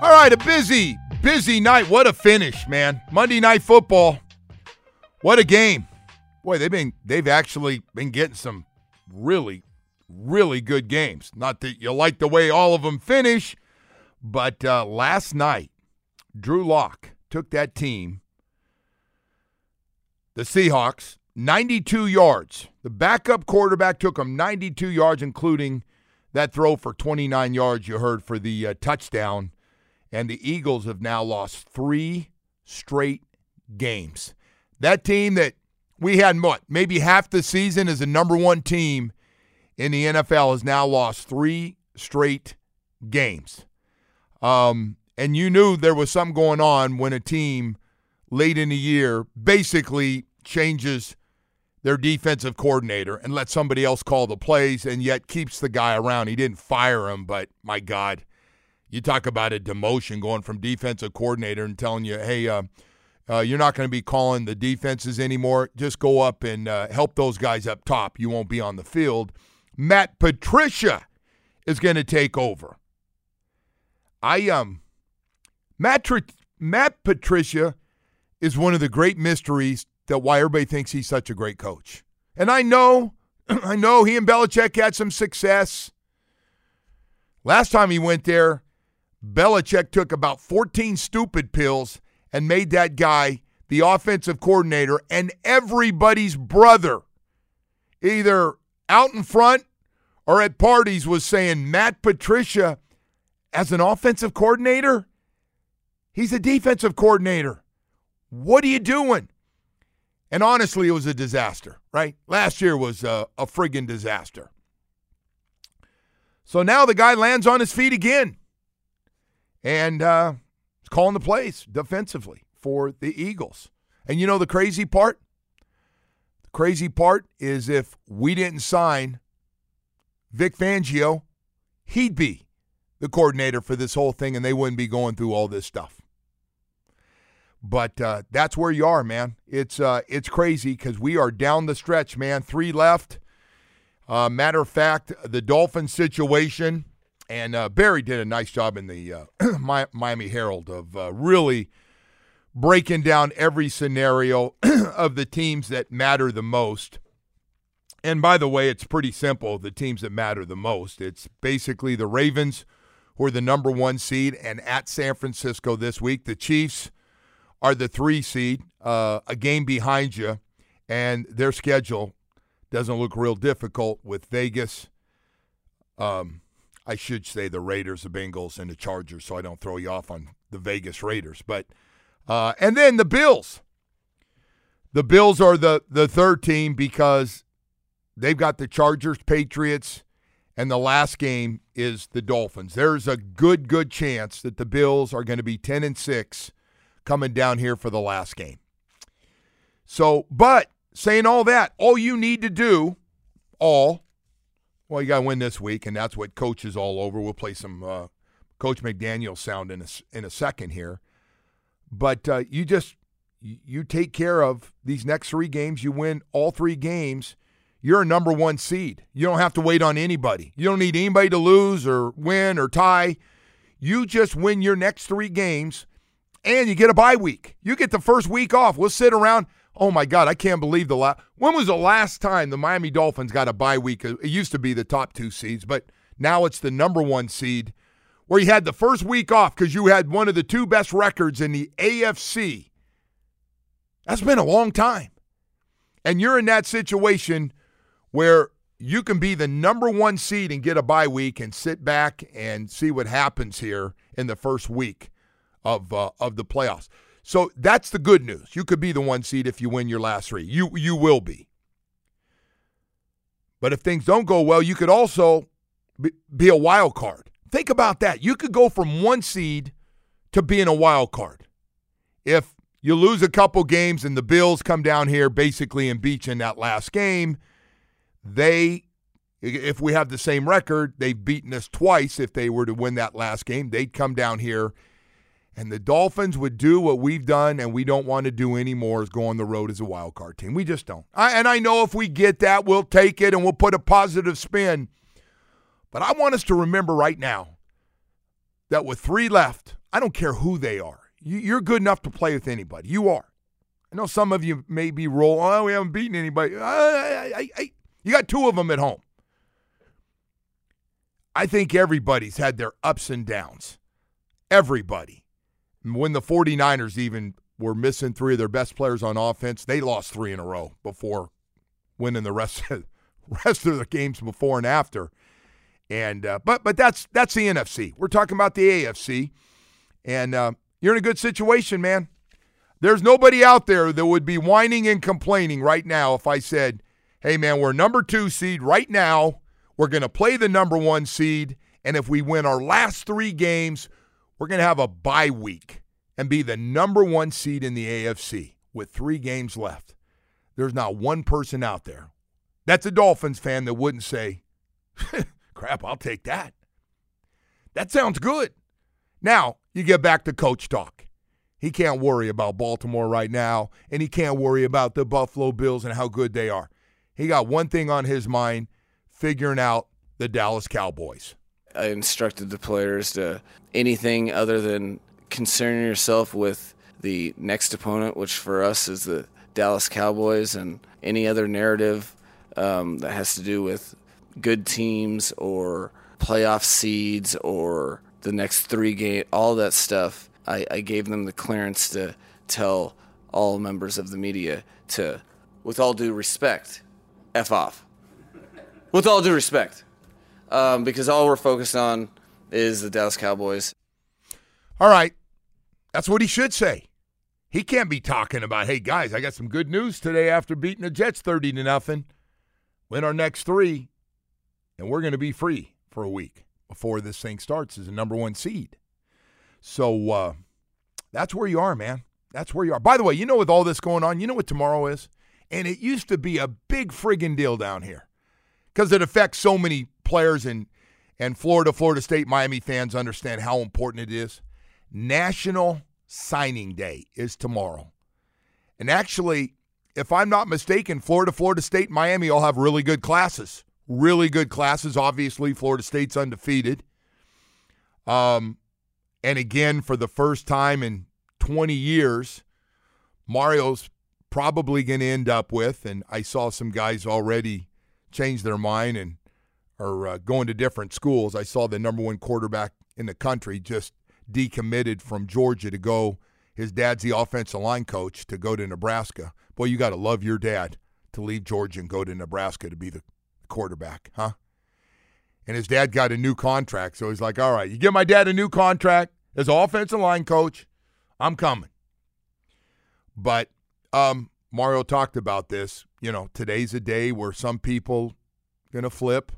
All right, a busy, busy night. What a finish, man. Monday night football. What a game. Boy, they've been they've actually been getting some really, really good games. Not that you like the way all of them finish, but uh, last night, Drew Lock took that team, the Seahawks, 92 yards. The backup quarterback took them 92 yards, including that throw for 29 yards you heard for the uh, touchdown and the Eagles have now lost three straight games. That team that we had what maybe half the season as a number one team in the NFL has now lost three straight games. Um, and you knew there was something going on when a team late in the year basically changes their defensive coordinator and lets somebody else call the plays and yet keeps the guy around. He didn't fire him, but my God, you talk about a demotion going from defensive coordinator and telling you, hey, uh, uh, you're not going to be calling the defenses anymore. Just go up and uh, help those guys up top. You won't be on the field. Matt Patricia is going to take over. I um, Matt Tr- Matt Patricia is one of the great mysteries that why everybody thinks he's such a great coach. And I know, I know he and Belichick had some success. Last time he went there, Belichick took about 14 stupid pills and made that guy the offensive coordinator and everybody's brother, either out in front or at parties, was saying Matt Patricia as an offensive coordinator? He's a defensive coordinator. What are you doing? And honestly, it was a disaster, right? Last year was a, a friggin' disaster. So now the guy lands on his feet again and uh, calling the plays defensively for the Eagles. And you know the crazy part? The crazy part is if we didn't sign Vic Fangio, he'd be the coordinator for this whole thing and they wouldn't be going through all this stuff. But uh, that's where you are, man. It's uh, it's crazy because we are down the stretch, man. Three left. Uh, matter of fact, the Dolphin situation, and uh, Barry did a nice job in the uh, Miami Herald of uh, really breaking down every scenario of the teams that matter the most. And by the way, it's pretty simple. The teams that matter the most. It's basically the Ravens, who are the number one seed, and at San Francisco this week. The Chiefs are the three seed, uh, a game behind you, and their schedule doesn't look real difficult with Vegas. Um, I should say the Raiders, the Bengals, and the Chargers, so I don't throw you off on the Vegas Raiders. But uh, and then the Bills. The Bills are the the third team because they've got the Chargers, Patriots, and the last game is the Dolphins. There's a good good chance that the Bills are going to be ten and six coming down here for the last game. So, but saying all that, all you need to do, all, well, you got to win this week, and that's what coach is all over. We'll play some uh, Coach McDaniel sound in a, in a second here. But uh, you just, you take care of these next three games, you win all three games, you're a number one seed. You don't have to wait on anybody. You don't need anybody to lose or win or tie. You just win your next three games and you get a bye week. You get the first week off. We'll sit around. Oh my God, I can't believe the last. When was the last time the Miami Dolphins got a bye week? It used to be the top two seeds, but now it's the number one seed where you had the first week off because you had one of the two best records in the AFC. That's been a long time. And you're in that situation where you can be the number one seed and get a bye week and sit back and see what happens here in the first week of uh, of the playoffs. So that's the good news. You could be the one seed if you win your last three. You you will be. But if things don't go well, you could also be, a wild card. Think about that. You could go from one seed to being a wild card. If you lose a couple games and the Bills come down here basically and beat you in that last game, they if we have the same record, they've beaten us twice if they were to win that last game. They'd come down here and the Dolphins would do what we've done and we don't want to do anymore is go on the road as a wild card team. We just don't. I, and I know if we get that, we'll take it and we'll put a positive spin. But I want us to remember right now that with three left, I don't care who they are. You, are good enough to play with anybody. You are. I know some of you may be rolling, oh, we haven't beaten anybody. I, I, I, you got two of them at home. I think everybody's had their ups and downs. Everybody. When the 49ers even were missing three of their best players on offense, they lost three in a row before winning the rest of, rest of the games before and after. And uh, but but that's that's the NFC. We're talking about the AFC, and uh, you're in a good situation, man. There's nobody out there that would be whining and complaining right now if I said, "Hey, man, we're number two seed right now. We're going to play the number one seed, and if we win our last three games, we're going to have a bye week and be the number one seed in the AFC with three games left." There's not one person out there that's a Dolphins fan that wouldn't say. Crap, I'll take that. That sounds good. Now, you get back to coach talk. He can't worry about Baltimore right now, and he can't worry about the Buffalo Bills and how good they are. He got one thing on his mind figuring out the Dallas Cowboys. I instructed the players to anything other than concerning yourself with the next opponent, which for us is the Dallas Cowboys, and any other narrative um, that has to do with good teams or playoff seeds or the next three game, all that stuff. I, I gave them the clearance to tell all members of the media to, with all due respect, f off. With all due respect, um, because all we're focused on is the Dallas Cowboys. All right, that's what he should say. He can't be talking about, "Hey guys, I got some good news today after beating the Jets thirty to nothing. Win our next three and we're going to be free for a week before this thing starts as a number one seed. So uh, that's where you are, man. That's where you are. By the way, you know, with all this going on, you know what tomorrow is? And it used to be a big friggin' deal down here because it affects so many players and, and Florida, Florida State, Miami fans understand how important it is. National Signing Day is tomorrow. And actually, if I'm not mistaken, Florida, Florida State, Miami all have really good classes really good classes. Obviously, Florida State's undefeated. Um, and again, for the first time in 20 years, Mario's probably going to end up with, and I saw some guys already change their mind and are uh, going to different schools. I saw the number one quarterback in the country just decommitted from Georgia to go. His dad's the offensive line coach to go to Nebraska. Boy, you got to love your dad to leave Georgia and go to Nebraska to be the quarterback, huh? And his dad got a new contract, so he's like, all right, you give my dad a new contract as offensive line coach, I'm coming. But um, Mario talked about this. You know, today's a day where some people gonna flip.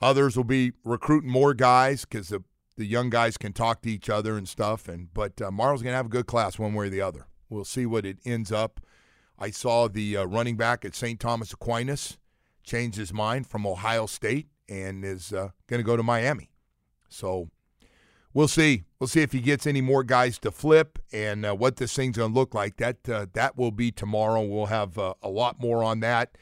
Others will be recruiting more guys because the the young guys can talk to each other and stuff. And but uh, Mario's gonna have a good class one way or the other. We'll see what it ends up. I saw the uh, running back at St. Thomas Aquinas changed his mind from Ohio State and is uh, going to go to Miami. So we'll see. We'll see if he gets any more guys to flip and uh, what this thing's going to look like. That uh, that will be tomorrow. We'll have uh, a lot more on that.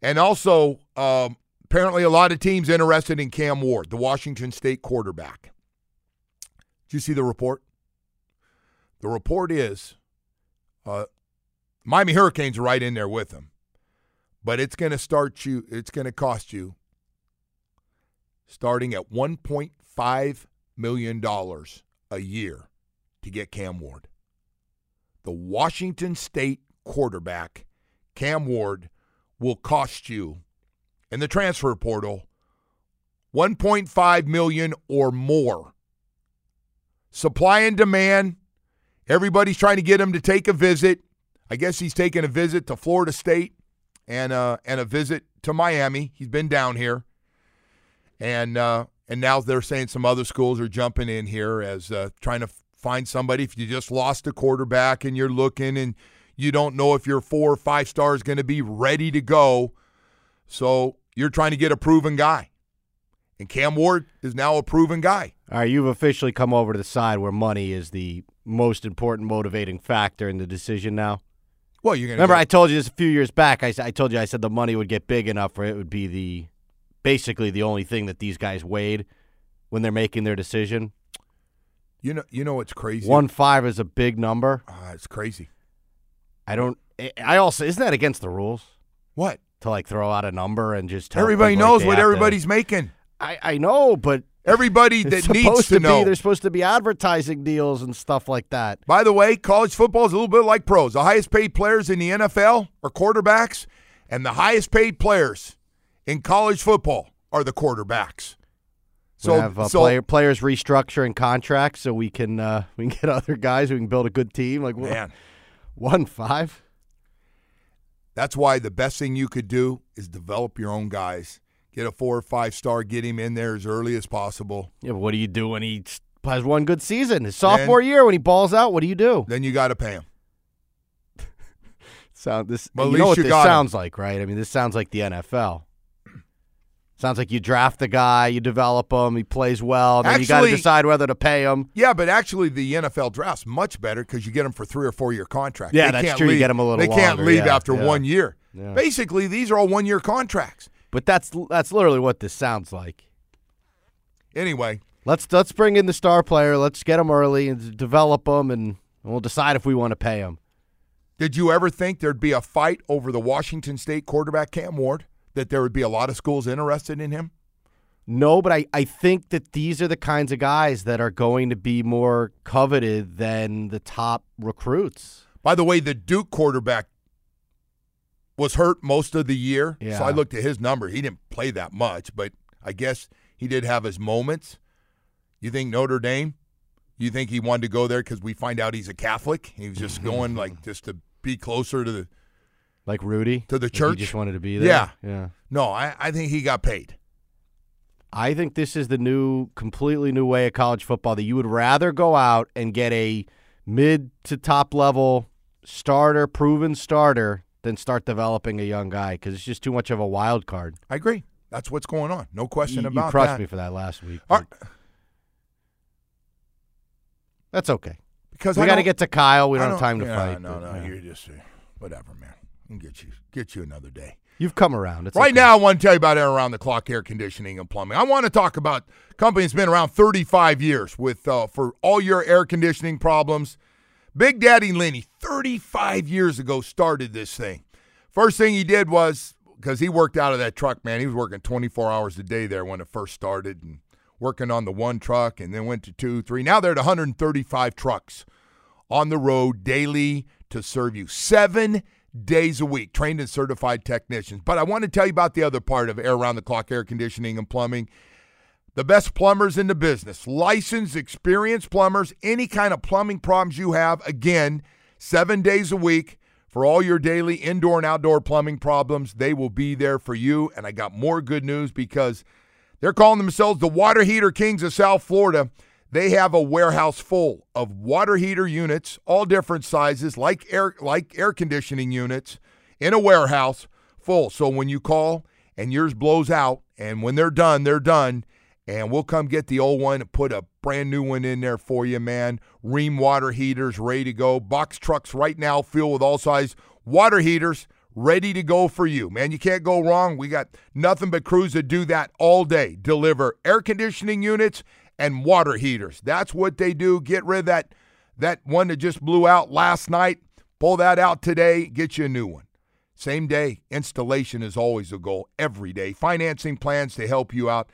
And also, um, apparently, a lot of teams interested in Cam Ward, the Washington State quarterback. Did you see the report? The report is uh, Miami Hurricanes are right in there with him but it's going to start you, it's going to cost you starting at $1.5 million a year to get Cam Ward. The Washington State quarterback, Cam Ward, will cost you in the transfer portal 1.5 million or more. Supply and demand. Everybody's trying to get him to take a visit. I guess he's taking a visit to Florida State and uh, and a visit to Miami. He's been down here, and uh, and now they're saying some other schools are jumping in here as uh, trying to find somebody. If you just lost a quarterback and you're looking and you don't know if your four or five star is going to be ready to go, so you're trying to get a proven guy. And Cam Ward is now a proven guy. All right, you've officially come over to the side where money is the most important motivating factor in the decision now. Well, you're gonna Remember, I told you this a few years back. I, I told you I said the money would get big enough where it would be the basically the only thing that these guys weighed when they're making their decision. you know you know what's crazy. One five is a big number. Ah, it's crazy. I don't. I- I also isn't that against the rules What? To like throw out a number and just tell Everybody people, like, knows they what have to- everybody's making. I I know, but Everybody that needs to, to, know. be. There's supposed to be advertising deals and stuff like that. By the way, college football is a little bit like pros. The highest paid players in the NFL are quarterbacks, and the highest paid players in college football are the quarterbacks. So So, have uh, so player, players restructuring contracts so we can uh, we can get other guys who can build a good team. Like man, one five. That's why the best thing you could do is develop your own guys. Get a four or five star, get him in there as early as possible. Yeah, but what do you do when he has one good season? His sophomore year when he balls out, what do you do? Then you got to pay him. Sound this? You know what you this got him. sounds like, right? I mean, this sounds like the NFL. Sounds like you draft the guy, you develop him, he plays well, then you got to decide whether to pay him. Yeah, but actually, the NFL draft's much better because you get them for three or four year contracts. Yeah, They that's can't true. You Leave. get 'em a little They can't leave yeah, after yeah. one year. Yeah. Basically, these are all one year contracts. But that's that's literally what this sounds like. Anyway, Let's let's bring in the star player. Let's get him early and develop him, and we'll decide if we want to pay him. Did you ever think there'd be a fight over the Washington State quarterback Cam Ward? That there would be a lot of schools interested in him? No, but I, I think that these are the kinds of guys that are going to be more coveted than the top recruits. By the way, the Duke quarterback was hurt most of the year. Yeah. So I looked at his number. He didn't play that much, but I guess he did have his moments. You think Notre Dame? You think he wanted to go there because we find out he's a Catholic? He was just going like just to be closer to the. Like Rudy To the Like, church? He just wanted to be there. Yeah. yeah. No, I, I think he got paid. I think this is the new, completely new way of college football that you would rather go out and get a mid to top level starter, proven starter, than start developing a young guy because it's just too much of a wild card. I agree. That's what's going on. No question You, you about crushed that. me for that last week. Right, That's okay. because we got to get to Kyle. We I don't have time to yeah, fight. No, but, no, yeah. you're just whatever, man. We'll get you get you another day. You've come around. It's right okay. now, I want to tell you about air around the clock air conditioning and plumbing. I want to talk about a company that's been around 35 years with uh, for all your air conditioning problems. Big Daddy Lenny, 35 years ago, started this thing. First thing he did was because he worked out of that truck, man. He was working 24 hours a day there when it first started, and working on the one truck, and then went to two, three. Now they're at 135 trucks on the road daily to serve you seven days a week, trained and certified technicians. But I want to tell you about the other part of air around the clock air conditioning and plumbing. The best plumbers in the business, licensed, experienced plumbers, any kind of plumbing problems you have, again, seven days a week for all your daily indoor and outdoor plumbing problems. They will be there for you. And I got more good news because they're calling themselves the Water Heater Kings of South Florida. They have a warehouse full of water heater units, all different sizes, like air like air conditioning units, in a warehouse full. So when you call and yours blows out, and when they're done, they're done, and we'll come get the old one and put a brand new one in there for you, man. Ream water heaters ready to go. Box trucks right now filled with all size water heaters ready to go for you. Man, you can't go wrong. We got nothing but crews that do that all day. Deliver air conditioning units and water heaters. That's what they do. Get rid of that that one that just blew out last night. Pull that out today, get you a new one. Same day. Installation is always a goal every day. Financing plans to help you out.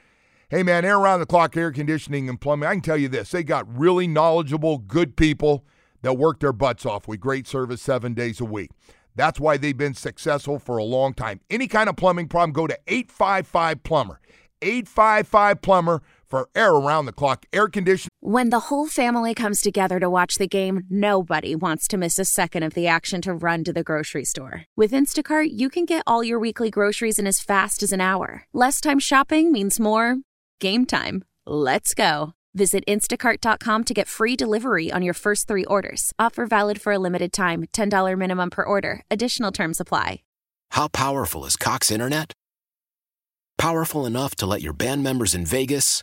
Hey, man, air around the clock air conditioning and plumbing. I can tell you this they got really knowledgeable, good people that work their butts off with great service seven days a week. That's why they've been successful for a long time. Any kind of plumbing problem, go to 855 Plumber. 855 Plumber for air around the clock air conditioning. When the whole family comes together to watch the game, nobody wants to miss a second of the action to run to the grocery store. With Instacart, you can get all your weekly groceries in as fast as an hour. Less time shopping means more game time. Let's go. Visit instacart.com to get free delivery on your first three orders. Offer valid for a limited time $10 minimum per order. Additional terms apply. How powerful is Cox Internet? Powerful enough to let your band members in Vegas,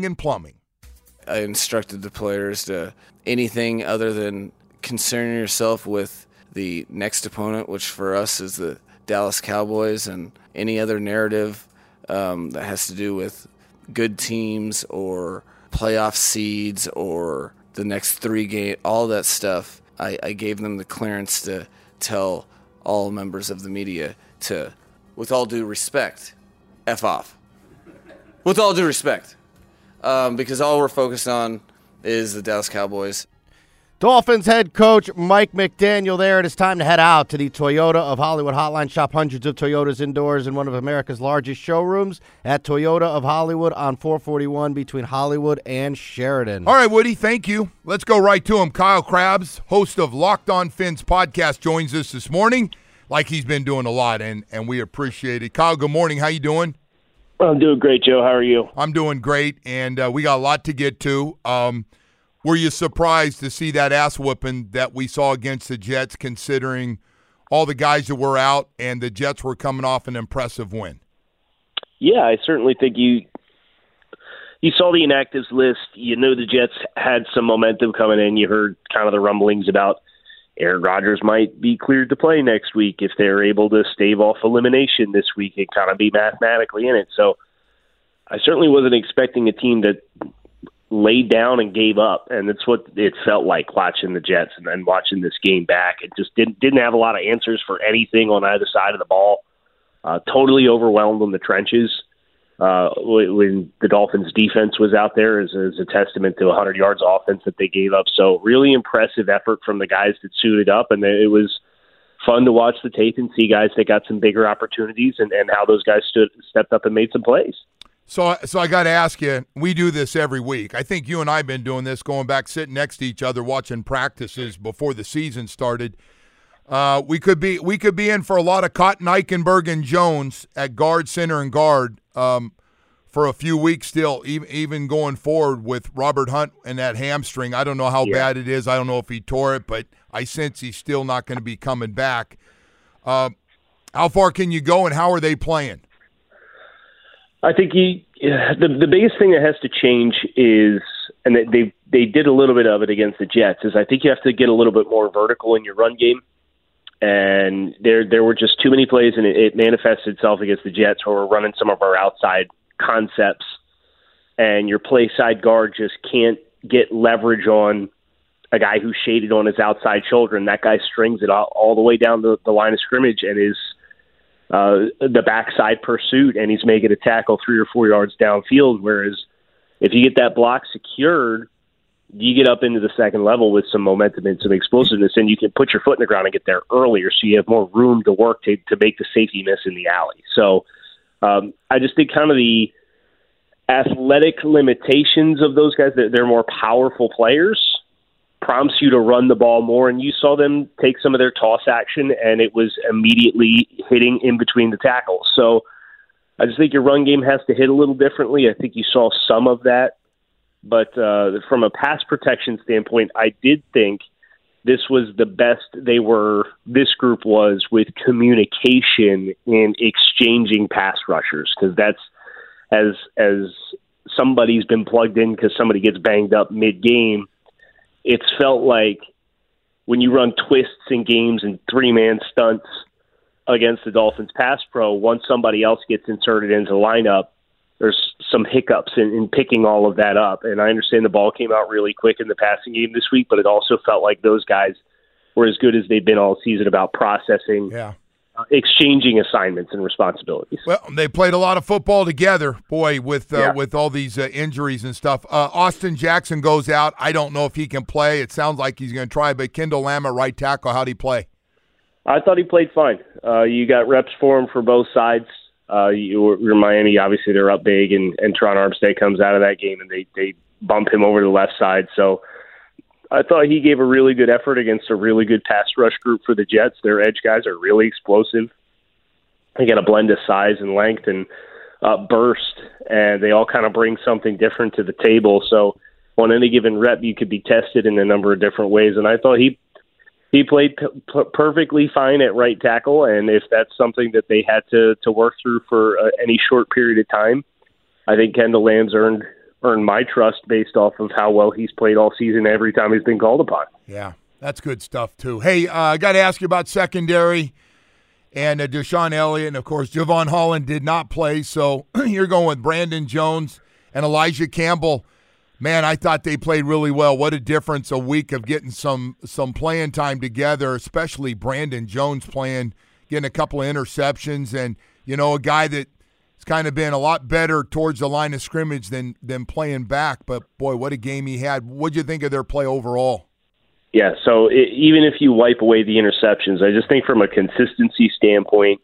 and plumbing. I instructed the players to anything other than concern yourself with the next opponent, which for us is the Dallas Cowboys, and any other narrative um, that has to do with good teams or playoff seeds or the next three game, all that stuff. I, I gave them the clearance to tell all members of the media to, with all due respect, f off. With all due respect um, because all we're focused on is the Dallas Cowboys. Dolphins head coach Mike McDaniel there. It is time to head out to the Toyota of Hollywood hotline. Shop hundreds of Toyotas indoors in one of America's largest showrooms at Toyota of Hollywood on 441 between Hollywood and Sheridan. All right, Woody, thank you. Let's go right to him. Kyle Crabbs, host of Locked On Fins podcast, joins us this morning like he's been doing a lot, and, and we appreciate it. Kyle, good morning. How you doing? I'm doing great, Joe. How are you? I'm doing great, and uh, we got a lot to get to. Um, were you surprised to see that ass whooping that we saw against the Jets, considering all the guys that were out and the Jets were coming off an impressive win? Yeah, I certainly think you you saw the inactives list. You knew the Jets had some momentum coming in. You heard kind of the rumblings about Aaron Rodgers might be cleared to play next week if they're able to stave off elimination this week and kind of be mathematically in it. So I certainly wasn't expecting a team that laid down and gave up, and that's what it felt like watching the Jets and then watching this game back. It just didn't didn't have a lot of answers for anything on either side of the ball. Uh, totally overwhelmed in the trenches uh, when the Dolphins' defense was out there is, is a testament to 100 yards offense that they gave up. So really impressive effort from the guys that suited up, and it was fun to watch the tape and see guys that got some bigger opportunities and, and how those guys stood stepped up and made some plays. So, so I got to ask you. We do this every week. I think you and I've been doing this, going back, sitting next to each other, watching practices before the season started. Uh, we could be we could be in for a lot of Cotton Eichenberg and Jones at guard, center, and guard um, for a few weeks still, even even going forward with Robert Hunt and that hamstring. I don't know how yeah. bad it is. I don't know if he tore it, but I sense he's still not going to be coming back. Uh, how far can you go, and how are they playing? I think he, the the biggest thing that has to change is, and they they did a little bit of it against the Jets, is I think you have to get a little bit more vertical in your run game and there there were just too many plays, and it, it manifested itself against the Jets, where we're running some of our outside concepts, and your play side guard just can't get leverage on a guy who's shaded on his outside shoulder, and that guy strings it all, all the way down the, the line of scrimmage and is uh, the backside pursuit, and he's making a tackle three or four yards downfield. Whereas if you get that block secured, you get up into the second level with some momentum and some explosiveness, and you can put your foot in the ground and get there earlier, so you have more room to work to to make the safety miss in the alley. So um, I just think kind of the athletic limitations of those guys. They're, they're more powerful players, prompts you to run the ball more. And you saw them take some of their toss action, and it was immediately hitting in between the tackles. So I just think your run game has to hit a little differently. I think you saw some of that. But uh, from a pass protection standpoint, I did think this was the best they were, this group was with communication in exchanging pass rushers, because that's as, as somebody's been plugged in because somebody gets banged up mid game it's felt like when you run twists in games and three man stunts against the Dolphins pass pro, once somebody else gets inserted into the lineup, there's some hiccups in, in picking all of that up. And I understand the ball came out really quick in the passing game this week, but it also felt like those guys were as good as they've been all season about processing yeah uh, exchanging assignments and responsibilities. Well, they played a lot of football together, boy, with uh, Yeah. with all these uh, injuries and stuff. Uh, Austin Jackson goes out. I don't know if he can play. It sounds like he's going to try, but Kendall Lamm at right tackle, how'd he play? I thought he played fine. Uh, you got reps for him for both sides. Uh, you, you're Miami, obviously they're up big, and, and Tron Armstead comes out of that game, and they they bump him over to the left side. So I thought he gave a really good effort against a really good pass rush group for the Jets. Their edge guys are really explosive. They got a blend of size and length and uh, burst, and they all kind of bring something different to the table. So on any given rep, you could be tested in a number of different ways. And I thought he he played p- perfectly fine at right tackle, and if that's something that they had to to work through for uh, any short period of time, I think Kendall Lamm's earned earned my trust based off of how well he's played all season every time he's been called upon. Yeah, that's good stuff too. Hey, uh, I got to ask you about secondary and uh, DeShon Elliott, and of course Jevon Holland did not play, so you're going with Brandon Jones and Elijah Campbell. Man, I thought they played really well. What a difference a week of getting some some playing time together, especially Brandon Jones playing, getting a couple of interceptions, and you know a guy that has kind of been a lot better towards the line of scrimmage than than playing back. But boy, what a game he had! What'd you think of their play overall? Yeah, so i even if you wipe away the interceptions, I just think from a consistency standpoint,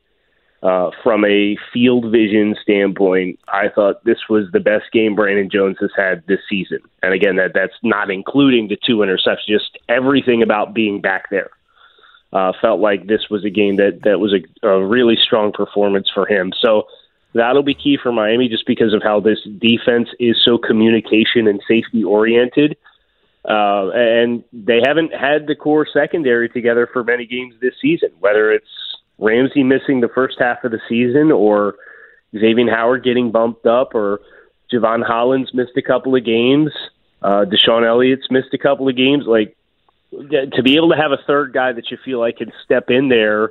uh, from a field vision standpoint, I thought this was the best game Brandon Jones has had this season. And again, that that's not including the two interceptions, just everything about being back there. Uh, felt like this was a game that that was a, a really strong performance for him. So that'll be key for Miami, just because of how this defense is so communication and safety oriented. Uh, and they haven't had the core secondary together for many games this season, whether it's Ramsey missing the first half of the season or Xavier Howard getting bumped up or Jevon Hollins missed a couple of games. Uh, DeShon Elliott's missed a couple of games. Like to be able to have a third guy that you feel like can step in there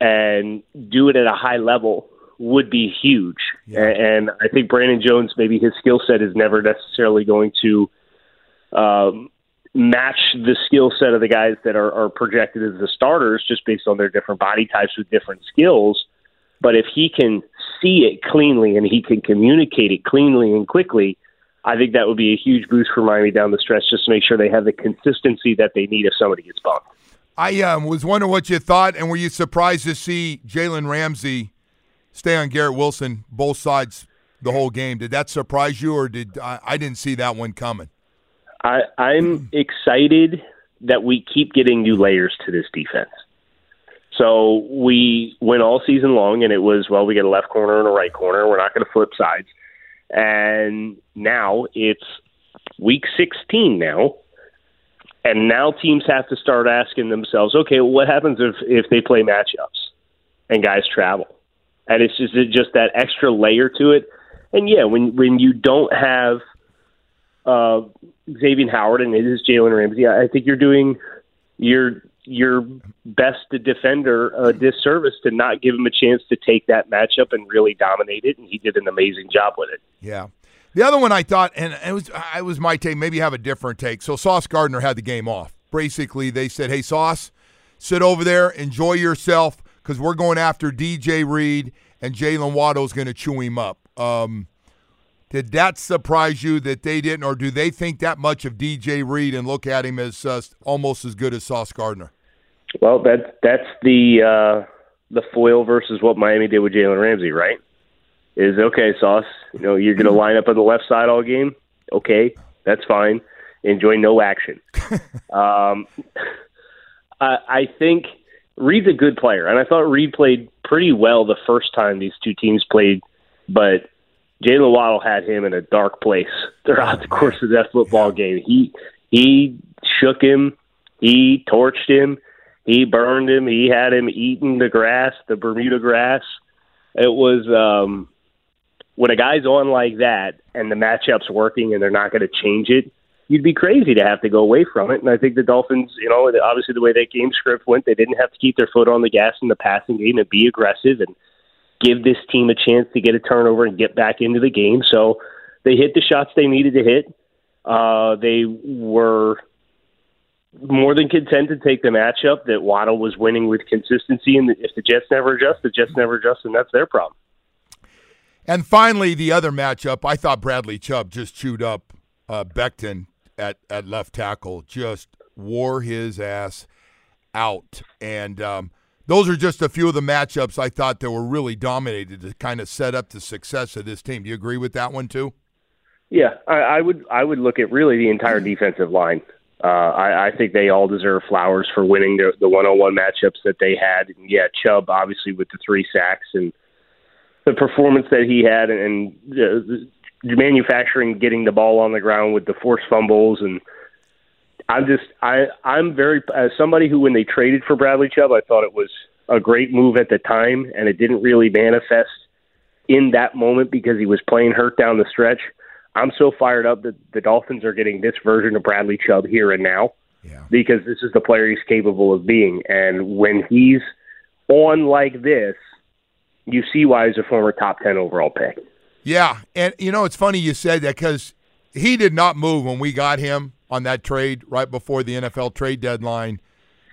and do it at a high level would be huge. And, and I think Brandon Jones, maybe his skill set is never necessarily going to um, match the skill set of the guys that are, are projected as the starters just based on their different body types with different skills. But if he can see it cleanly and he can communicate it cleanly and quickly, I think that would be a huge boost for Miami down the stretch just to make sure they have the consistency that they need if somebody gets bumped. I um, was wondering what you thought, and were you surprised to see Jalen Ramsey stay on Garrett Wilson both sides the whole game? Did that surprise you, or did I, I didn't see that one coming? I, I'm excited that we keep getting new layers to this defense. So we went all season long, and it was well, we get a left corner and a right corner. We're not going to flip sides, and now it's week 16 now, and now teams have to start asking themselves, okay, well, what happens if if they play matchups and guys travel, and it's just it's just that extra layer to it. And yeah, when when you don't have uh, Xavier Howard and it is Jalen Ramsey, I think you're doing your your best defender a disservice to not give him a chance to take that matchup and really dominate it, and he did an amazing job with it. Yeah. The other one I thought, and it was I was my take, maybe have a different take. So Sauce Gardner had the game off. Basically, they said, "Hey, Sauce, sit over there, enjoy yourself, because we're going after DJ Reed, and Jaylen Waddle's going to chew him up." Um, did that surprise you that they didn't, or do they think that much of DJ Reed and look at him as uh, almost as good as Sauce Gardner? Well, that that's the uh, the foil versus what Miami did with Jalen Ramsey, right? Is okay, Sauce. You know, you're going to line up on the left side all game. Okay, that's fine. enjoy no action. um, I, I think Reed's a good player, and I thought Reed played pretty well the first time these two teams played, but Jaylen Waddle had him in a dark place throughout the course of that football game. He he shook him, he torched him, he burned him, he had him eating the grass, the Bermuda grass. It was um when a guy's on like that and the matchup's working and they're not going to change it, you'd be crazy to have to go away from it. And I think the Dolphins, you know, obviously the way that game script went, they didn't have to keep their foot on the gas in the passing game and be aggressive and give this team a chance to get a turnover and get back into the game. So they hit the shots they needed to hit. Uh, they were more than content to take the matchup that Waddle was winning with consistency. And if the Jets never adjust, the Jets never adjust, and that's their problem. And finally, the other matchup, I thought Bradley Chubb just chewed up uh, Becton at, at left tackle, just wore his ass out. And um, those are just a few of the matchups I thought that were really dominated to kind of set up the success of this team. Do you agree with that one too? Yeah, I, I would. I would look at really the entire defensive line. Uh, I, I think they all deserve flowers for winning the, the one-on-one matchups that they had. And yeah, Chubb obviously with the three sacks and the performance that he had, and, and uh, manufacturing getting the ball on the ground with the forced fumbles and I'm just I I'm very as somebody who when they traded for Bradley Chubb, I thought it was a great move at the time, and it didn't really manifest in that moment because he was playing hurt down the stretch. I'm so fired up that the Dolphins are getting this version of Bradley Chubb here and now yeah. because this is the player he's capable of being, and when he's on like this, you see why he's a former top ten overall pick. Yeah, and you know it's funny you said that because he did not move when we got him on that trade right before the NFL trade deadline.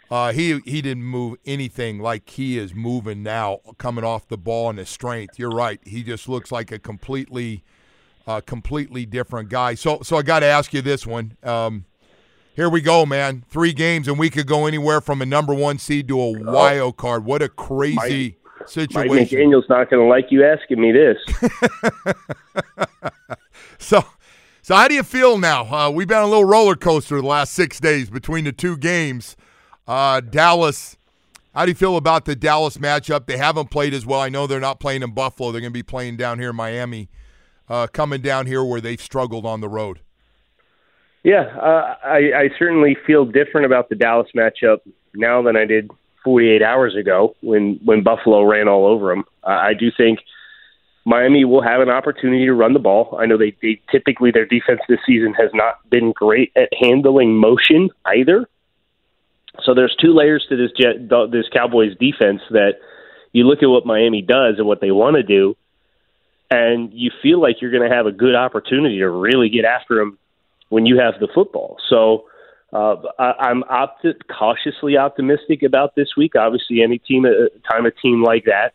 Uh, he he didn't move anything like he is moving now, coming off the ball and his strength. You're right. He just looks like a completely, uh, completely different guy. So so I got to ask you this one. Um, here we go, man. Three games and we could go anywhere from a number one seed to a wild card. What a crazy Mike, situation. Mike McDaniel's not going to like you asking me this. so so how do you feel now? Uh, we've been on a little roller coaster the last six days between the two games. Uh, Dallas, how do you feel about the Dallas matchup? They haven't played as well. I know they're not playing in Buffalo. They're going to be playing down here in Miami, uh, coming down here where they've struggled on the road. Yeah, uh, I, I certainly feel different about the Dallas matchup now than I did 48 hours ago when when Buffalo ran all over them. I do think – Miami will have an opportunity to run the ball. I know they, they typically their defense this season has not been great at handling motion either. So there's two layers to this jet, this Cowboys defense that you look at what Miami does and what they want to do, and you feel like you're going to have a good opportunity to really get after them when you have the football. So uh, I, I'm opti- cautiously optimistic about this week. Obviously, any team, uh, time a team like that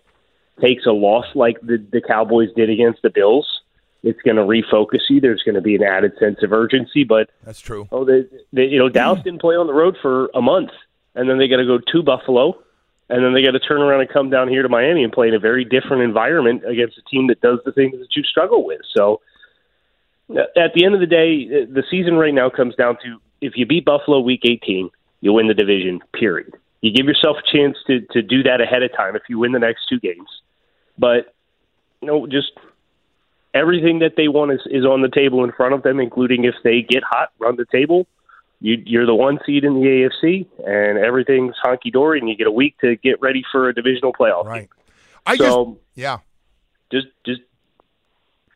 takes a loss like the, the Cowboys did against the Bills, it's going to refocus you. There's going to be an added sense of urgency. But that's true. Oh, they, they, you know, Dallas didn't play on the road for a month, and then they got to go to Buffalo, and then they got to turn around and come down here to Miami and play in a very different environment against a team that does the things that you struggle with. So, uh, at the end of the day, uh, the season right now comes down to if you beat Buffalo Week 18, you win the division. Period. You give yourself a chance to to do that ahead of time if you win the next two games. But you know, just everything that they want is, is on the table in front of them, including if they get hot, run the table. You, you're the one seed in the AFC, and everything's honky dory, and you get a week to get ready for a divisional playoff. Right. I so, just yeah. Just just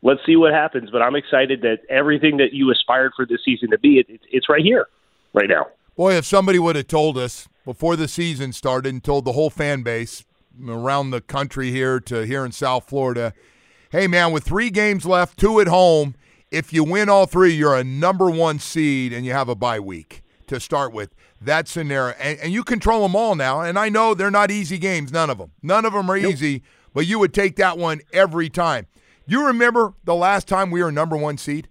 let's see what happens. But I'm excited that everything that you aspired for this season to be, it, it, it's right here, right now. Boy, if somebody would have told us before the season started and told the whole fan base around the country here to here in South Florida. Hey, man, with three games left, two at home, if you win all three, you're a number one seed and you have a bye week to start with. That scenario. And, and you control them all now. And I know they're not easy games, none of them. None of them are nope. easy, but you would take that one every time. You remember the last time we were number one seed?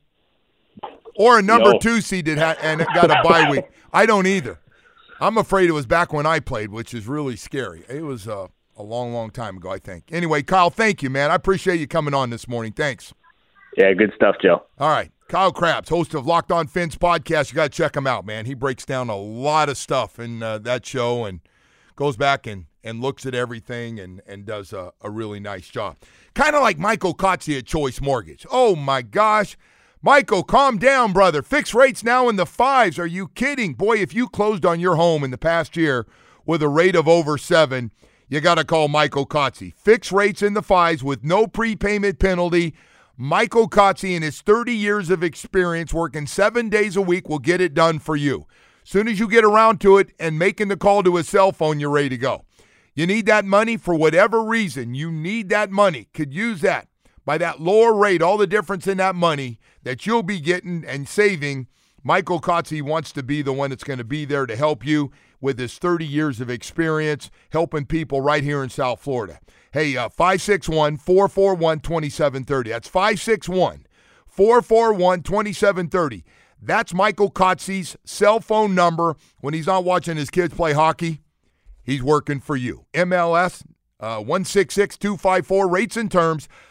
Or a number no. two seed that had, and got a bye week? I don't either. I'm afraid it was back when I played, which is really scary. It was uh, a long, long time ago, I think. Anyway, Kyle, thank you, man. I appreciate you coming on this morning. Thanks. Yeah, good stuff, Joe. All right. Kyle Crabbs, host of Locked On Fins podcast. You got to check him out, man. He breaks down a lot of stuff in uh, that show and goes back and, and looks at everything and, and does a, a really nice job. Kind of like Michael Kotze at Choice Mortgage. Oh, my gosh. Michael, calm down, brother. Fixed rates now in the fives. Are you kidding? Boy, if you closed on your home in the past year with a rate of over seven, you got to call Michael Kotze. Fixed rates in the fives with no prepayment penalty. Michael Kotze and his 30 years of experience working seven days a week will get it done for you. Soon as you get around to it and making the call to a cell phone, you're ready to go. You need that money for whatever reason. You need that money. Could use that. By that lower rate, all the difference in that money that you'll be getting and saving, Michael Kotze wants to be the one that's going to be there to help you with his 30 years of experience helping people right here in South Florida. Hey, uh, 561 441 2730. That's 561 441 2730. That's Michael Kotze's cell phone number when he's not watching his kids play hockey. He's working for you. MLS uh, 166 254 rates and terms.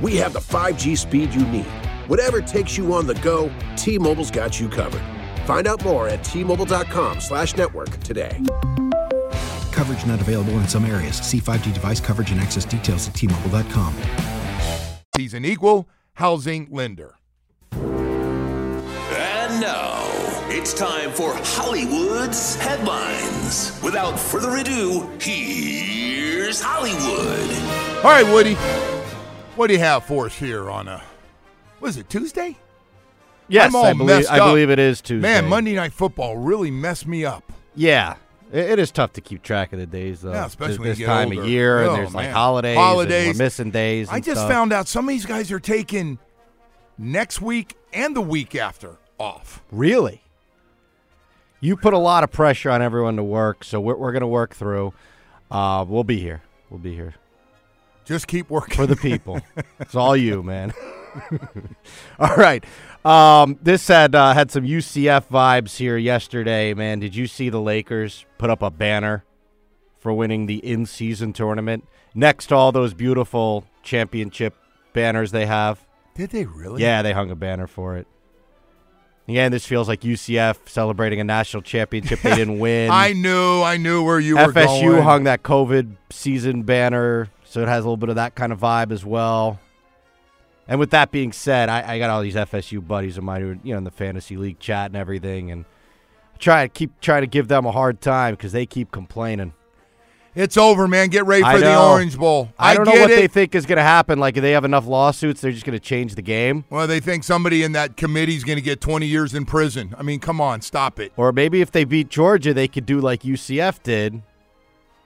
we have the 5G speed you need. Whatever takes you on the go, T-Mobile's got you covered. Find out more at T-Mobile.com slash network today. Coverage not available in some areas. See 5G device coverage and access details at T-Mobile.com. He's an equal housing lender. And now it's time for Hollywood's headlines. Without further ado, here's Hollywood. All right, Woody. What do you have for us here on a, was it Tuesday? Yes, I believe, I believe it is Tuesday. Man, Monday Night Football really messed me up. Yeah. It it is tough to keep track of the days, though. Yeah, especially this, this time older. of year, Oh, and there's like holidays, Holidays. and we're missing days. I just stuff. found out some of these guys are taking next week and the week after off. Really? You put a lot of pressure on everyone to work, so we're, we're going to work through. Uh, we'll be here. We'll be here Just keep working for the people. it's all you, man. all right. Um, this had uh, had some UCF vibes here yesterday, man. Did you see the Lakers put up a banner for winning the in-season tournament next to all those beautiful championship banners they have? Did they really? Yeah, they hung a banner for it. Again, this feels like UCF celebrating a national championship they didn't win. I knew, I knew where you were FSU going. hung that COVID season banner, so it has a little bit of that kind of vibe as well. And with that being said, I, I got all these FSU buddies of mine who are you know in the fantasy league chat and everything, and I try to keep trying to give them a hard time because they keep complaining. It's over, man. Get ready for the. Orange Bowl. I don't know what it. they think is going to happen. Like, if they have enough lawsuits, they're just going to change the game. Well, they think somebody in that committee is going to get 20 years in prison. I mean, come on, stop it. Or maybe if they beat Georgia, they could do like UCF did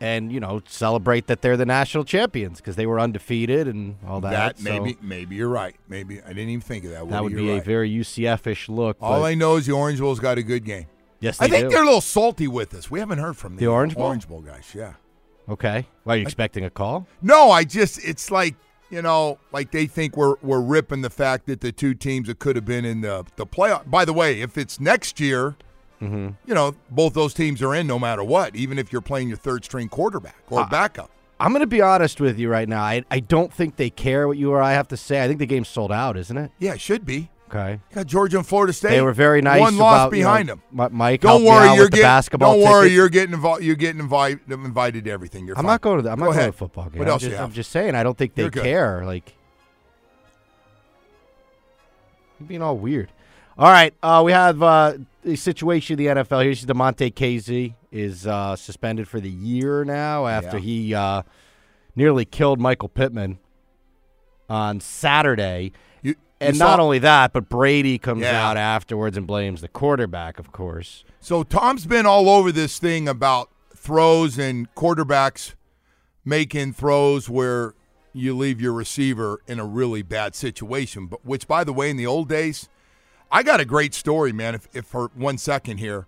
and you know celebrate that they're the national champions because they were undefeated and all that. That so maybe maybe you're right. Maybe I didn't even think of that. that would you're be a very UCF-ish look. All I know is the Orange Bowl's got a good game. Yes, I think do. they're a little salty with us. We haven't heard from The Orange Bowl? Orange Bowl guys. Yeah. okay. Why are you expecting a call? No, I just it's like you know, like they think we're we're ripping the fact that the two teams that could have been in the the playoff. By the way, if it's next year, Mm-hmm. you know, both those teams are in no matter what, even if you're playing your third string quarterback or Uh, backup. I'm going to be honest with you right now. I, I don't think they care what you or I have to say. I think the game's sold out, isn't it? Yeah, it should be. Okay. You got Georgia and Florida State. They were very nice. One loss about, you know, behind them. Mike, Don't worry, you're getting. basketball Don't worry, tickets. you're getting involved. You're getting invited invited to everything. You're I'm fine. not going to. The, I'm Go not going to ahead. football game. What I'm else just? I'm just saying. I don't think they You're good. care. Like, you're being all weird. All right, uh, we have uh, the situation of the NFL. Here's Damontae Kazee is uh, suspended for the year now after Yeah. he uh, nearly killed Michael Pittman on Saturday. You- and you not only that, but Brady comes Yeah. out afterwards and blames the quarterback, of course. So Tom's been all over this thing about throws and quarterbacks making throws where you leave your receiver in a really bad situation. But which, by the way, in the old days, I got a great story, man. If, if for one second here,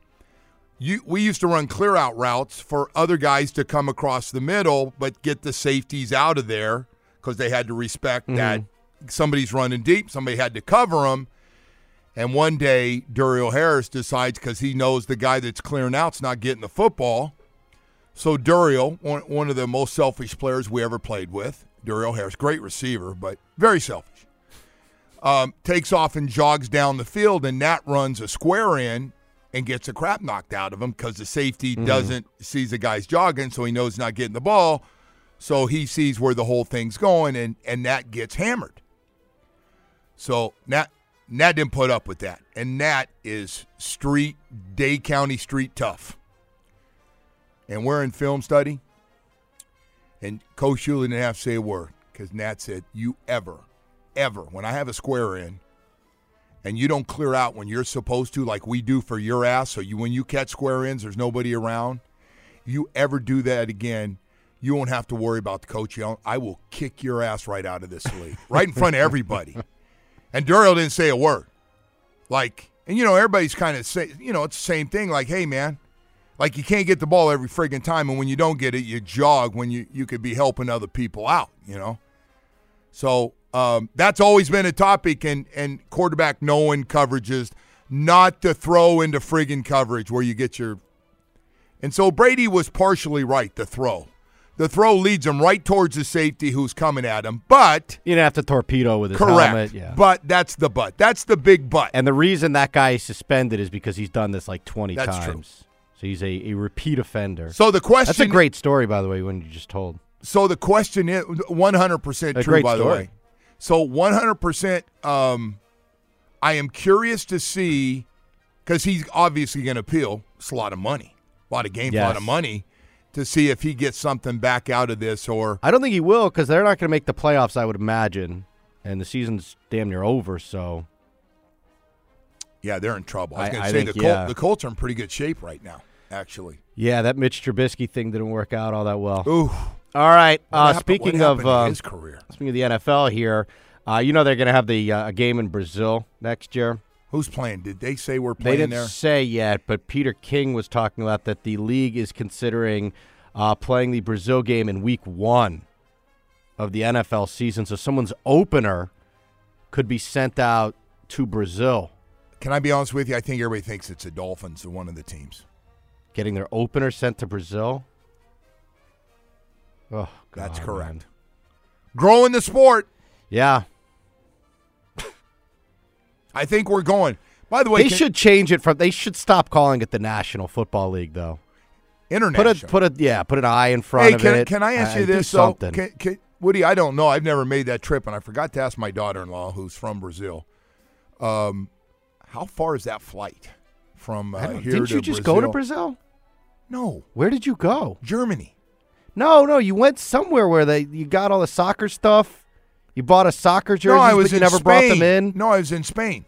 you we used to run clear out routes for other guys to come across the middle, but get the safeties out of there because they had to respect mm-hmm. that somebody's running deep. Somebody had to cover them. And one day, Duriel Harris decides because he knows the guy that's clearing out's not getting the football. So Duriel, one, one of the most selfish players we ever played with, Duriel Harris, great receiver, but very selfish, um, takes off and jogs down the field, and Nat runs a square in and gets a crap knocked out of him because the safety Mhm. doesn't sees the guy's jogging, so he knows he's not getting the ball. So he sees where the whole thing's going, and and Nat gets hammered. So Nat Nat didn't put up with that, and Nat is street Dade County street tough. And we're in film study, and Coach Shula didn't have to say a word because Nat said, "You ever, ever, when I have a square in, and you don't clear out when you're supposed to, like we do for your ass, so you when you catch square ins, there's nobody around. You ever do that again?" You won't have to worry about the coach yelling. I will kick your ass right out of this league, right in front of everybody. And Duriel didn't say a word. Like, and you know, everybody's kind of say, you know, it's the same thing. Like, hey, man, like you can't get the ball every friggin' time, and when you don't get it, you jog when you you could be helping other people out. You know, so um, that's always been a topic, and and quarterback knowing coverages, not to throw into friggin' coverage where you get your. And so Brady was partially right. The throw, the throw leads him right towards the safety who's coming at him, but You didn't have to torpedo with his correct. helmet. Yeah. But that's the but. That's the big but. And the reason that guy is suspended is because he's done this like 20 That's times. true. So he's a, a repeat offender. So the question That's a great story, by the way, when you just told. So the question is 100% A true, by the way. So 100%, um, I am curious to see, because he's obviously going to appeal. It's a lot of money, a lot of games, a lot of money, to see if he gets something back out of this or. I don't think he will because they're not going to make the playoffs, I would imagine. And the season's damn near over, so. Yeah, they're in trouble. I was going to say think, the, Col- yeah. the Colts are in pretty good shape right now, actually. Yeah, that Mitch Trubisky thing didn't work out all that well. Ooh. All right. Uh, happened- speaking of uh, his career? speaking of the NFL here, uh, you know they're going to have the uh, a game in Brazil next year. Who's playing? Did they say we're playing there? They didn't there? say yet, but Peter King was talking about that the league is considering uh, playing the Brazil game in Week One of the NFL season. So someone's opener could be sent out to Brazil, Can I be honest with you? I think everybody thinks it's the Dolphins, or one of the teams. getting their opener sent to Brazil. Oh, That's correct. man. Growing the sport. Yeah, I think we're going. By the way, they can- should change it from. They should stop calling it the National Football League, though. international. Put a put a yeah, put an eye in front Hey, of can, it. can I ask Uh, you this? something. Can, can, Woody, I don't know. I've never made that trip, and I forgot to ask my daughter-in-law, who's from Brazil. Um, how far is that flight from uh, here Didn't you just Brazil? go to Brazil? No. Where did you go? Germany. No, no, you went somewhere where they you got all the soccer stuff. You bought a soccer jersey, no, I was but you never Spain. brought them in. No, I was in Spain.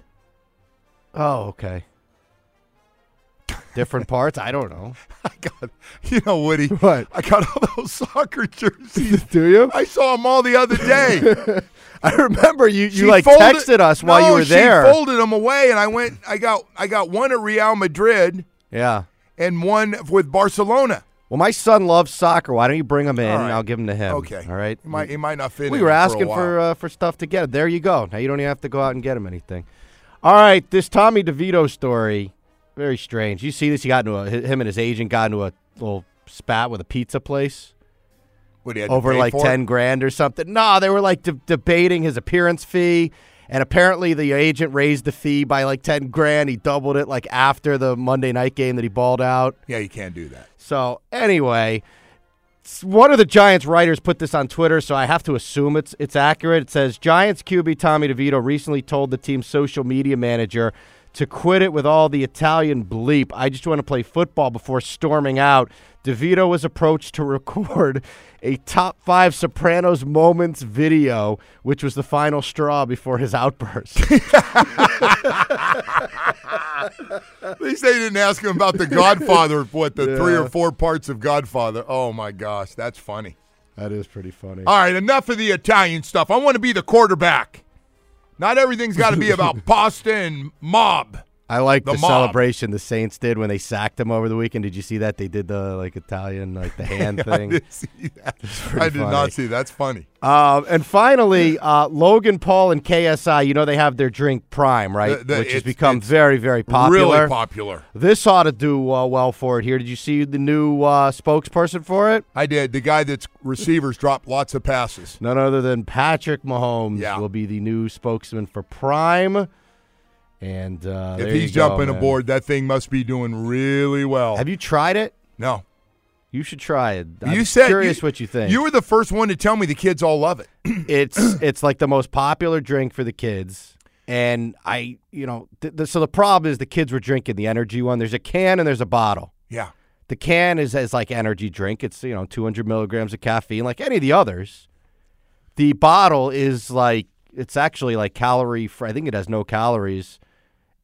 Oh, okay. different parts. I don't know. I got You know, Woody. What? I got all those soccer jerseys. Do you? I saw them all the other day. I remember you. You She like folded- texted us while No, you were she there. folded them away, and I went. I got. I got one at Real Madrid yeah. and one with Barcelona. Well, my son loves soccer. Why don't you bring him in? All and. I'll give him to him. Okay. All right. He might. He might not fit. we were for asking while. for uh, for stuff to get. There you go. Now you don't even have to go out and get him anything. All right, this Tommy DeVito story, very strange. You see this? He got into a him and his agent got into a little spat with a pizza place What, he had to over like for it? ten grand or something. No, they were like de- debating his appearance fee. And apparently, the agent raised the fee by like ten grand. He doubled it like after the Monday night game that he balled out. Yeah, you can't do that. So anyway, one of the Giants writers put this on Twitter, so I have to assume it's it's accurate. It says Giants QB Tommy DeVito recently told the team's social media manager to quit it with all the Italian bleep. I just want to play football before storming out. DeVito was approached to record a top five Sopranos moments video, which was the final straw before his outburst. At least they didn't ask him about the Godfather. What the three or four parts of Godfather? Oh my gosh, that's funny. that is pretty funny. All right, enough of the Italian stuff. I want to be the quarterback. Not everything's got to be about pasta and mob. I like The the, celebration the Saints did when they sacked him over the weekend. Did you see that? They did the like Italian, like the hand I thing. did see that. I did not see. That's funny. Um, and finally, uh, Logan Paul and KSI. You know they have their drink Prime, right? The- the- Which has become very, very popular. Really popular. This ought to do uh, well for it here. Did you see the new uh, spokesperson for it? I did. The guy that's receivers dropped lots of passes. None other than Patrick Mahomes Yeah. will be the new spokesman for Prime. And uh, if he's you go, jumping aboard, that thing must be doing really well. have you tried it? no. You should try it. I'm you said curious you, what you think. You were the first one to tell me the kids all love it. it's it's like the most popular drink for the kids. And I, you know, th- th- so the problem is the kids were drinking the energy one. There's a can and there's a bottle. Yeah. The can is as like energy drink. It's you know 200 milligrams of caffeine, like any of the others. The bottle is like it's actually like calorie free. I think it has no calories.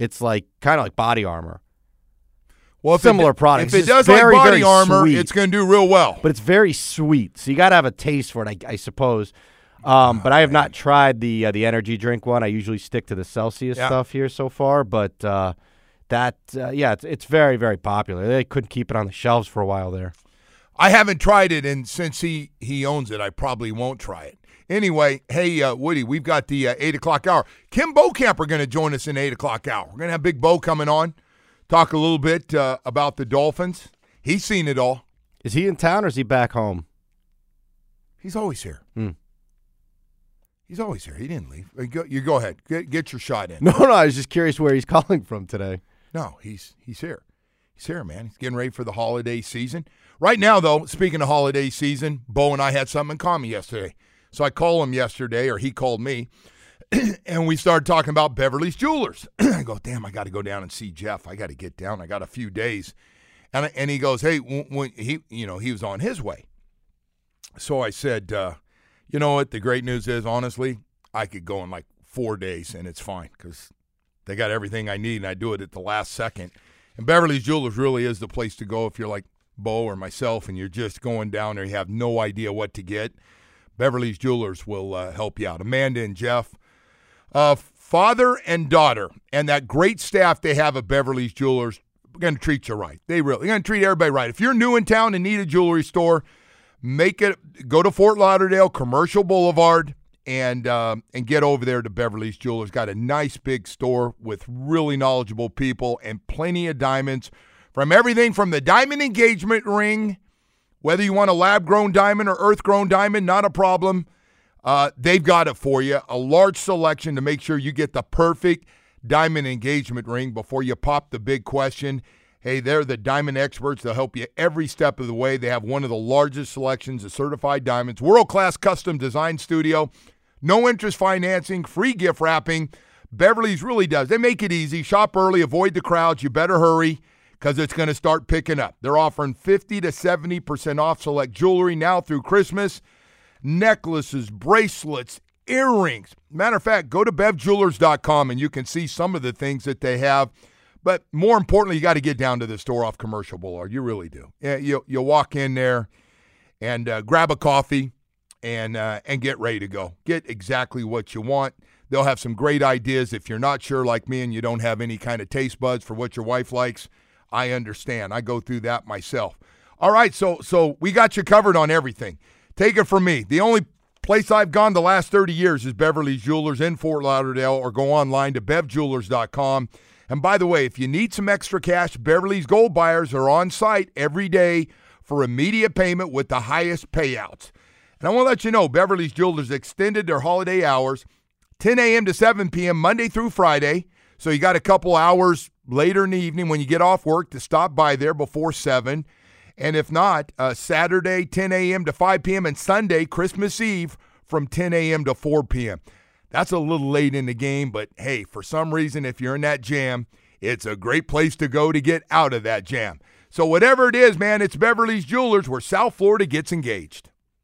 It's like kind of like body armor, Well, Similar it, products. If it does very, like body armor, sweet. it's going to do real well. but it's very sweet. So you got to have a taste for it, I, I suppose. Um, but I have not tried the uh, the energy drink one. I usually stick to the Celsius Yeah. stuff here so far, but uh, that uh, yeah, it's, it's very very popular. They couldn't keep it on the shelves for a while there. I haven't tried it, and since he he owns it, I probably won't try it. Anyway, hey uh, Woody, we've got the uh, eight o'clock hour. Kim Bokamper going to join us in eight o'clock hour. We're going to have Big Bo coming on, talk a little bit uh, about the Dolphins. He's seen it all. Is he in town or is he back home? He's always here. Hmm. He's always here. He didn't leave. Uh, go- You go ahead. Get, get your shot in. No, no. I was just curious where he's calling from today. No, he's he's here. He's here, man. He's getting ready for the holiday season. Right now, though, speaking of holiday season, Bo and I had something in common yesterday. So I called him yesterday, or he called me, and we started talking about Beverly's Jewelers. I go, damn, I got to go down and see Jeff. I got to get down. I got a few days, and and he goes, hey, when, when he you know he was on his way. So I said, uh, you know what? The great news is, honestly, I could go in like four days, and it's fine because they got everything I need, and I do it at the last second. And Beverly's Jewelers really is the place to go if you're like Bo or myself and you're just going down there, you have no idea what to get. Beverly's Jewelers will uh, help you out. Amanda and Jeff, uh, father and daughter, and that great staff they have at Beverly's Jewelers, going to treat you right. They really going to treat everybody right. If you're new in town and need a jewelry store, make it go to Fort Lauderdale Commercial Boulevard and um, and get over there to Beverly's Jewelers. Got a nice big store with really knowledgeable people and plenty of diamonds from everything from the diamond engagement ring, whether you want a lab grown diamond or earth grown diamond, not a problem. Uh, they've got it for you. A large selection to make sure you get the perfect diamond engagement ring before you pop the big question. Hey, they're the diamond experts. They'll help you every step of the way. They have one of the largest selections of certified diamonds, world class custom design studio, no interest financing, free gift wrapping. Beverly's really does. They make it easy. Shop early, avoid the crowds. You better hurry because it's going to start picking up. They're offering 50 to 70% off select jewelry now through Christmas necklaces, bracelets, earrings. Matter of fact, go to bevjewelers.com and you can see some of the things that they have. But more importantly, you got to get down to the store off Commercial Boulevard. You really do. You you walk in there and uh, grab a coffee and uh, and get ready to go. Get exactly what you want. They'll have some great ideas. If you're not sure, like me, and you don't have any kind of taste buds for what your wife likes, I understand. I go through that myself. All right, so so we got you covered on everything. Take it from me. The only place I've gone the last 30 years is Beverly's Jewelers in Fort Lauderdale, or go online to bevjewelers.com. And by the way, if you need some extra cash, Beverly's Gold Buyers are on site every day for immediate payment with the highest payouts. And I want to let you know Beverly's Jewelers extended their holiday hours 10 a.m. to 7 p.m. Monday through Friday. So you got a couple hours later in the evening when you get off work to stop by there before 7. And if not, uh, Saturday 10 a.m. to 5 p.m. and Sunday, Christmas Eve, from 10 a.m. to 4 p.m. That's a little late in the game, but hey, for some reason, if you're in that jam, it's a great place to go to get out of that jam. So, whatever it is, man, it's Beverly's Jewelers where South Florida gets engaged.